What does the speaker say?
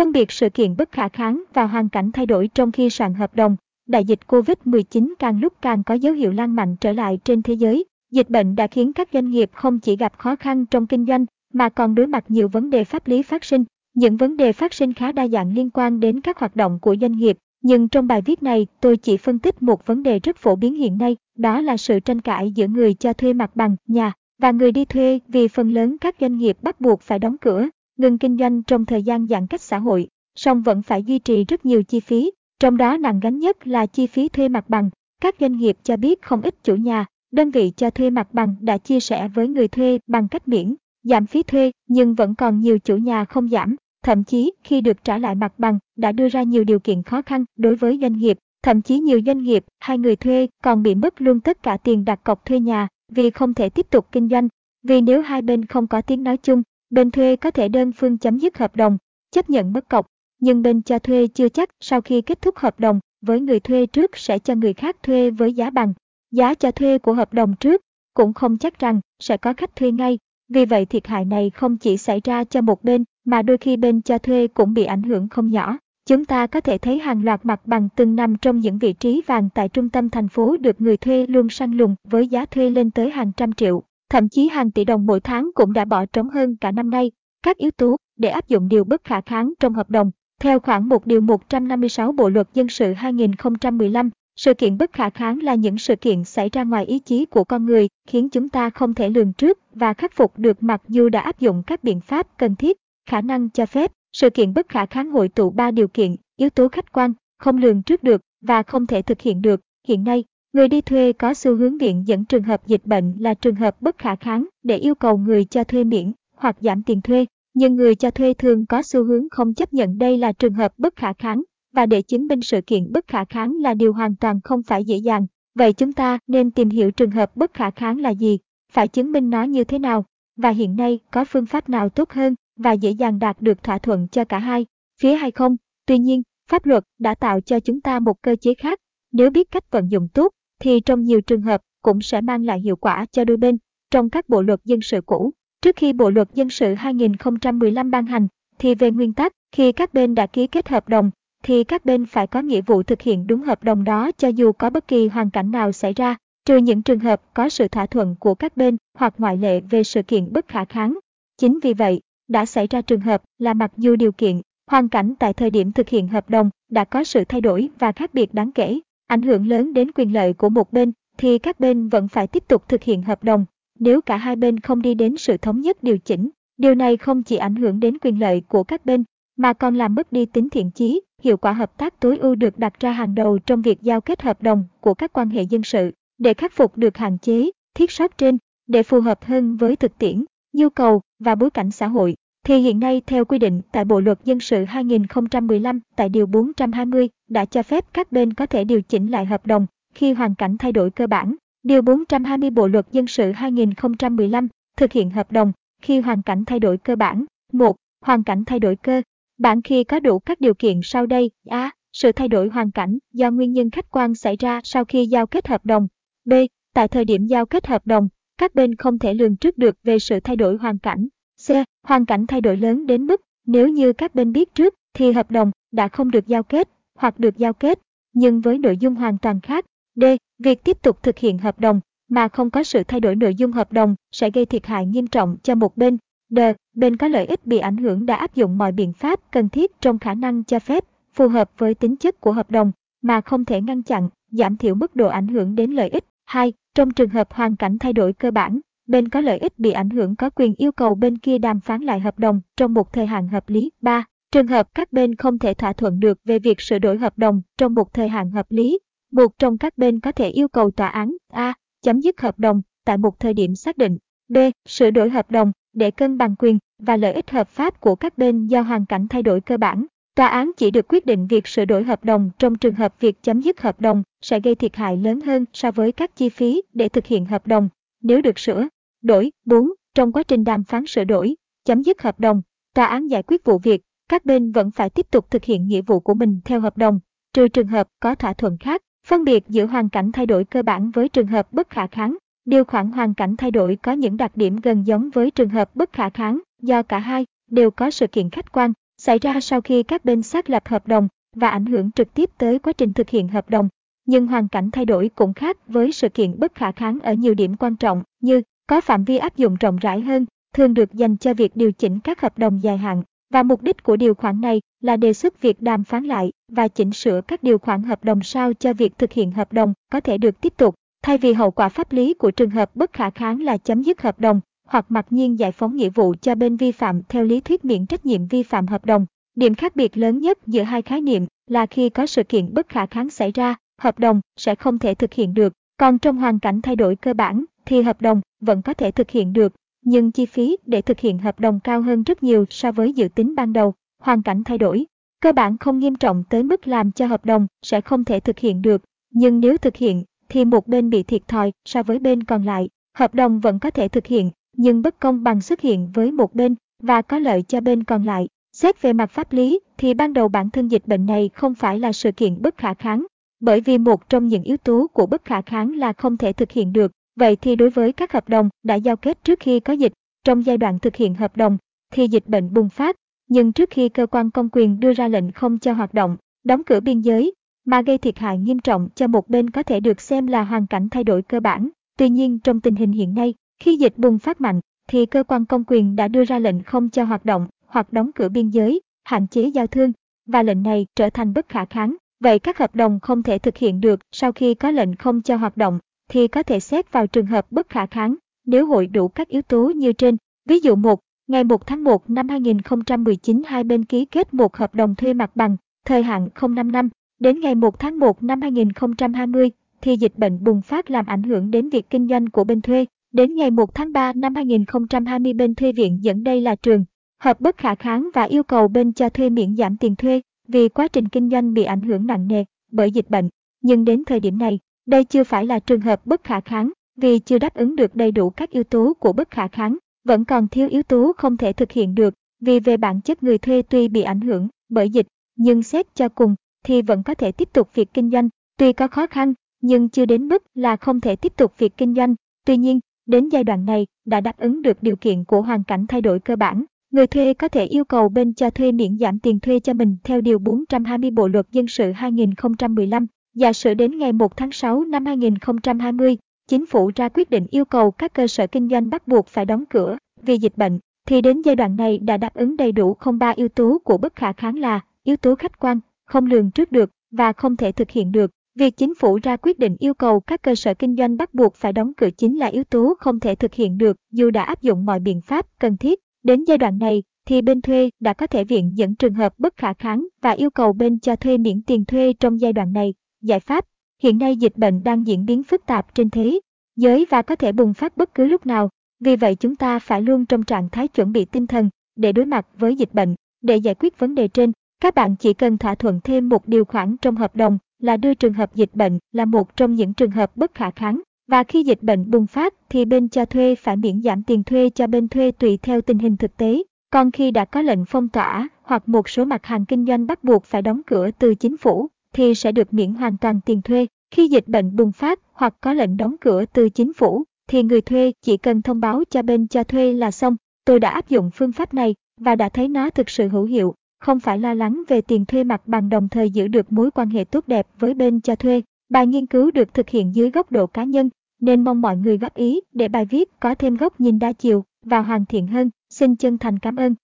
Phân biệt sự kiện bất khả kháng và hoàn cảnh thay đổi trong khi soạn hợp đồng. Đại dịch COVID-19 càng lúc càng có dấu hiệu lan mạnh trở lại trên thế giới. Dịch bệnh đã khiến các doanh nghiệp không chỉ gặp khó khăn trong kinh doanh mà còn đối mặt nhiều vấn đề pháp lý phát sinh. Những vấn đề phát sinh khá đa dạng liên quan đến các hoạt động của doanh nghiệp, nhưng trong bài viết này tôi chỉ phân tích một vấn đề rất phổ biến hiện nay, đó là sự tranh cãi giữa người cho thuê mặt bằng nhà và người đi thuê vì phần lớn các doanh nghiệp bắt buộc phải đóng cửa, ngừng kinh doanh trong thời gian giãn cách xã hội, song vẫn phải duy trì rất nhiều chi phí, trong đó nặng gánh nhất là chi phí thuê mặt bằng. Các doanh nghiệp cho biết không ít chủ nhà, đơn vị cho thuê mặt bằng đã chia sẻ với người thuê bằng cách miễn giảm phí thuê, nhưng vẫn còn nhiều chủ nhà không giảm, thậm chí khi được trả lại mặt bằng đã đưa ra nhiều điều kiện khó khăn đối với doanh nghiệp, thậm chí nhiều doanh nghiệp hay người thuê còn bị mất luôn tất cả tiền đặt cọc thuê nhà vì không thể tiếp tục kinh doanh. Vì nếu hai bên không có tiếng nói chung, bên thuê có thể đơn phương chấm dứt hợp đồng, chấp nhận mất cọc, nhưng bên cho thuê chưa chắc sau khi kết thúc hợp đồng với người thuê trước sẽ cho người khác thuê với giá bằng giá cho thuê của hợp đồng trước, cũng không chắc rằng sẽ có khách thuê ngay. Vì vậy thiệt hại này không chỉ xảy ra cho một bên mà đôi khi bên cho thuê cũng bị ảnh hưởng không nhỏ. Chúng ta có thể thấy hàng loạt mặt bằng từng nằm trong những vị trí vàng tại trung tâm thành phố được người thuê luôn săn lùng với giá thuê lên tới hàng trăm triệu, thậm chí hàng tỷ đồng mỗi tháng cũng đã bỏ trống hơn cả năm nay. Các yếu tố để áp dụng điều bất khả kháng trong hợp đồng. Theo khoảng 1 điều 156 Bộ luật dân sự 2015, sự kiện bất khả kháng là những sự kiện xảy ra ngoài ý chí của con người, khiến chúng ta không thể lường trước và khắc phục được mặc dù đã áp dụng các biện pháp cần thiết, khả năng cho phép. Sự kiện bất khả kháng hội tụ ba điều kiện, yếu tố khách quan, không lường trước được và không thể thực hiện được. Hiện nay, người đi thuê có xu hướng viện dẫn trường hợp dịch bệnh là trường hợp bất khả kháng để yêu cầu người cho thuê miễn hoặc giảm tiền thuê. Nhưng người cho thuê thường có xu hướng không chấp nhận đây là trường hợp bất khả kháng và để chứng minh sự kiện bất khả kháng là điều hoàn toàn không phải dễ dàng. Vậy chúng ta nên tìm hiểu trường hợp bất khả kháng là gì, phải chứng minh nó như thế nào, và hiện nay có phương pháp nào tốt hơn và dễ dàng đạt được thỏa thuận cho cả hai phía hay không. Tuy nhiên, pháp luật đã tạo cho chúng ta một cơ chế khác. Nếu biết cách vận dụng tốt, thì trong nhiều trường hợp cũng sẽ mang lại hiệu quả cho đôi bên. Trong các bộ luật dân sự cũ, trước khi Bộ luật dân sự 2015 ban hành, thì về nguyên tắc, khi các bên đã ký kết hợp đồng, thì các bên phải có nghĩa vụ thực hiện đúng hợp đồng đó cho dù có bất kỳ hoàn cảnh nào xảy ra, trừ những trường hợp có sự thỏa thuận của các bên hoặc ngoại lệ về sự kiện bất khả kháng. Chính vì vậy, đã xảy ra trường hợp là mặc dù điều kiện, hoàn cảnh tại thời điểm thực hiện hợp đồng đã có sự thay đổi và khác biệt đáng kể, ảnh hưởng lớn đến quyền lợi của một bên, thì các bên vẫn phải tiếp tục thực hiện hợp đồng. Nếu cả hai bên không đi đến sự thống nhất điều chỉnh, điều này không chỉ ảnh hưởng đến quyền lợi của các bên, mà còn làm mất đi tính thiện chí, hiệu quả hợp tác tối ưu được đặt ra hàng đầu trong việc giao kết hợp đồng của các quan hệ dân sự. Để khắc phục được hạn chế, thiết sót trên, để phù hợp hơn với thực tiễn, nhu cầu và bối cảnh xã hội, thì hiện nay theo quy định tại Bộ luật dân sự 2015 tại Điều 420 đã cho phép các bên có thể điều chỉnh lại hợp đồng khi hoàn cảnh thay đổi cơ bản. Điều 420 Bộ luật dân sự 2015 thực hiện hợp đồng khi hoàn cảnh thay đổi cơ bản. 1. Hoàn cảnh thay đổi cơ bản khi có đủ các điều kiện sau đây. A. Sự thay đổi hoàn cảnh do nguyên nhân khách quan xảy ra sau khi giao kết hợp đồng. B. Tại thời điểm giao kết hợp đồng, các bên không thể lường trước được về sự thay đổi hoàn cảnh. C. Hoàn cảnh thay đổi lớn đến mức nếu như các bên biết trước thì hợp đồng đã không được giao kết hoặc được giao kết, nhưng với nội dung hoàn toàn khác. D. Việc tiếp tục thực hiện hợp đồng mà không có sự thay đổi nội dung hợp đồng sẽ gây thiệt hại nghiêm trọng cho một bên. D. Bên có lợi ích bị ảnh hưởng đã áp dụng mọi biện pháp cần thiết trong khả năng cho phép, phù hợp với tính chất của hợp đồng, mà không thể ngăn chặn, giảm thiểu mức độ ảnh hưởng đến lợi ích. 2. Trong trường hợp hoàn cảnh thay đổi cơ bản, bên có lợi ích bị ảnh hưởng có quyền yêu cầu bên kia đàm phán lại hợp đồng trong một thời hạn hợp lý. 3. Trường hợp các bên không thể thỏa thuận được về việc sửa đổi hợp đồng trong một thời hạn hợp lý, một trong các bên có thể yêu cầu tòa án A. chấm dứt hợp đồng tại một thời điểm xác định. B. Sửa đổi hợp đồng để cân bằng quyền và lợi ích hợp pháp của các bên do hoàn cảnh thay đổi cơ bản. Tòa án chỉ được quyết định việc sửa đổi hợp đồng trong trường hợp việc chấm dứt hợp đồng sẽ gây thiệt hại lớn hơn so với các chi phí để thực hiện hợp đồng nếu được sửa. Đổi 4. Trong quá trình đàm phán sửa đổi, chấm dứt hợp đồng, tòa án giải quyết vụ việc, các bên vẫn phải tiếp tục thực hiện nghĩa vụ của mình theo hợp đồng, trừ trường hợp có thỏa thuận khác. Phân biệt giữa hoàn cảnh thay đổi cơ bản với trường hợp bất khả kháng. Điều khoản hoàn cảnh thay đổi có những đặc điểm gần giống với trường hợp bất khả kháng, do cả hai đều có sự kiện khách quan, xảy ra sau khi các bên xác lập hợp đồng và ảnh hưởng trực tiếp tới quá trình thực hiện hợp đồng. Nhưng hoàn cảnh thay đổi cũng khác với sự kiện bất khả kháng ở nhiều điểm quan trọng như có phạm vi áp dụng rộng rãi hơn, thường được dành cho việc điều chỉnh các hợp đồng dài hạn và mục đích của điều khoản này là đề xuất việc đàm phán lại và chỉnh sửa các điều khoản hợp đồng sao cho việc thực hiện hợp đồng có thể được tiếp tục, thay vì hậu quả pháp lý của trường hợp bất khả kháng là chấm dứt hợp đồng hoặc mặc nhiên giải phóng nghĩa vụ cho bên vi phạm theo lý thuyết miễn trách nhiệm vi phạm hợp đồng. Điểm khác biệt lớn nhất giữa hai khái niệm là khi có sự kiện bất khả kháng xảy ra, hợp đồng sẽ không thể thực hiện được, còn trong hoàn cảnh thay đổi cơ bản thì hợp đồng vẫn có thể thực hiện được, nhưng chi phí để thực hiện hợp đồng cao hơn rất nhiều so với dự tính ban đầu. Hoàn cảnh thay đổi, cơ bản không nghiêm trọng tới mức làm cho hợp đồng sẽ không thể thực hiện được, nhưng nếu thực hiện thì một bên bị thiệt thòi so với bên còn lại. Hợp đồng vẫn có thể thực hiện, nhưng bất công bằng xuất hiện với một bên và có lợi cho bên còn lại. Xét về mặt pháp lý thì ban đầu bản thân dịch bệnh này không phải là sự kiện bất khả kháng, bởi vì một trong những yếu tố của bất khả kháng là không thể thực hiện được. Vậy thì đối với các hợp đồng đã giao kết trước khi có dịch, trong giai đoạn thực hiện hợp đồng thì dịch bệnh bùng phát, nhưng trước khi cơ quan công quyền đưa ra lệnh không cho hoạt động, đóng cửa biên giới mà gây thiệt hại nghiêm trọng cho một bên có thể được xem là hoàn cảnh thay đổi cơ bản. Tuy nhiên trong tình hình hiện nay, khi dịch bùng phát mạnh, thì cơ quan công quyền đã đưa ra lệnh không cho hoạt động hoặc đóng cửa biên giới, hạn chế giao thương, và lệnh này trở thành bất khả kháng. Vậy các hợp đồng không thể thực hiện được sau khi có lệnh không cho hoạt động, thì có thể xét vào trường hợp bất khả kháng nếu hội đủ các yếu tố như trên. Ví dụ 1, ngày 1 tháng 1 năm 2019 hai bên ký kết một hợp đồng thuê mặt bằng, thời hạn 05 năm, đến ngày 1 tháng 1 năm 2020 thì dịch bệnh bùng phát làm ảnh hưởng đến việc kinh doanh của bên thuê. Đến ngày 1 tháng 3 năm 2020 bên thuê viện dẫn đây là trường, hợp bất khả kháng và yêu cầu bên cho thuê miễn giảm tiền thuê vì quá trình kinh doanh bị ảnh hưởng nặng nề bởi dịch bệnh. Nhưng đến thời điểm này, đây chưa phải là trường hợp bất khả kháng vì chưa đáp ứng được đầy đủ các yếu tố của bất khả kháng, vẫn còn thiếu yếu tố không thể thực hiện được vì về bản chất người thuê tuy bị ảnh hưởng bởi dịch, nhưng xét cho cùng thì vẫn có thể tiếp tục việc kinh doanh, tuy có khó khăn nhưng chưa đến mức là không thể tiếp tục việc kinh doanh. Tuy nhiên, đến giai đoạn này đã đáp ứng được điều kiện của hoàn cảnh thay đổi cơ bản. Người thuê có thể yêu cầu bên cho thuê miễn giảm tiền thuê cho mình theo Điều 420 Bộ Luật Dân sự 2015. Giả sử đến ngày 1 tháng 6 năm 2020, chính phủ ra quyết định yêu cầu các cơ sở kinh doanh bắt buộc phải đóng cửa vì dịch bệnh, thì đến giai đoạn này đã đáp ứng đầy đủ không ba yếu tố của bất khả kháng là yếu tố khách quan, không lường trước được và không thể thực hiện được. Việc chính phủ ra quyết định yêu cầu các cơ sở kinh doanh bắt buộc phải đóng cửa chính là yếu tố không thể thực hiện được dù đã áp dụng mọi biện pháp cần thiết. Đến giai đoạn này, thì bên thuê đã có thể viện dẫn trường hợp bất khả kháng và yêu cầu bên cho thuê miễn tiền thuê trong giai đoạn này. Giải pháp Hiện nay dịch bệnh đang diễn biến phức tạp trên thế giới và có thể bùng phát bất cứ lúc nào. Vì vậy chúng ta phải luôn trong trạng thái chuẩn bị tinh thần để đối mặt với dịch bệnh. Để giải quyết vấn đề trên, các bạn chỉ cần thỏa thuận thêm một điều khoản trong hợp đồng là đưa trường hợp dịch bệnh là một trong những trường hợp bất khả kháng. Và khi dịch bệnh bùng phát thì bên cho thuê phải miễn giảm tiền thuê cho bên thuê tùy theo tình hình thực tế. Còn khi đã có lệnh phong tỏa hoặc một số mặt hàng kinh doanh bắt buộc phải đóng cửa từ chính phủ thì sẽ được miễn hoàn toàn tiền thuê. Khi dịch bệnh bùng phát hoặc có lệnh đóng cửa từ chính phủ thì người thuê chỉ cần thông báo cho bên cho thuê là xong. Tôi đã áp dụng phương pháp này và đã thấy nó thực sự hữu hiệu không phải lo lắng về tiền thuê mặt bằng đồng thời giữ được mối quan hệ tốt đẹp với bên cho thuê. Bài nghiên cứu được thực hiện dưới góc độ cá nhân, nên mong mọi người góp ý để bài viết có thêm góc nhìn đa chiều và hoàn thiện hơn. Xin chân thành cảm ơn.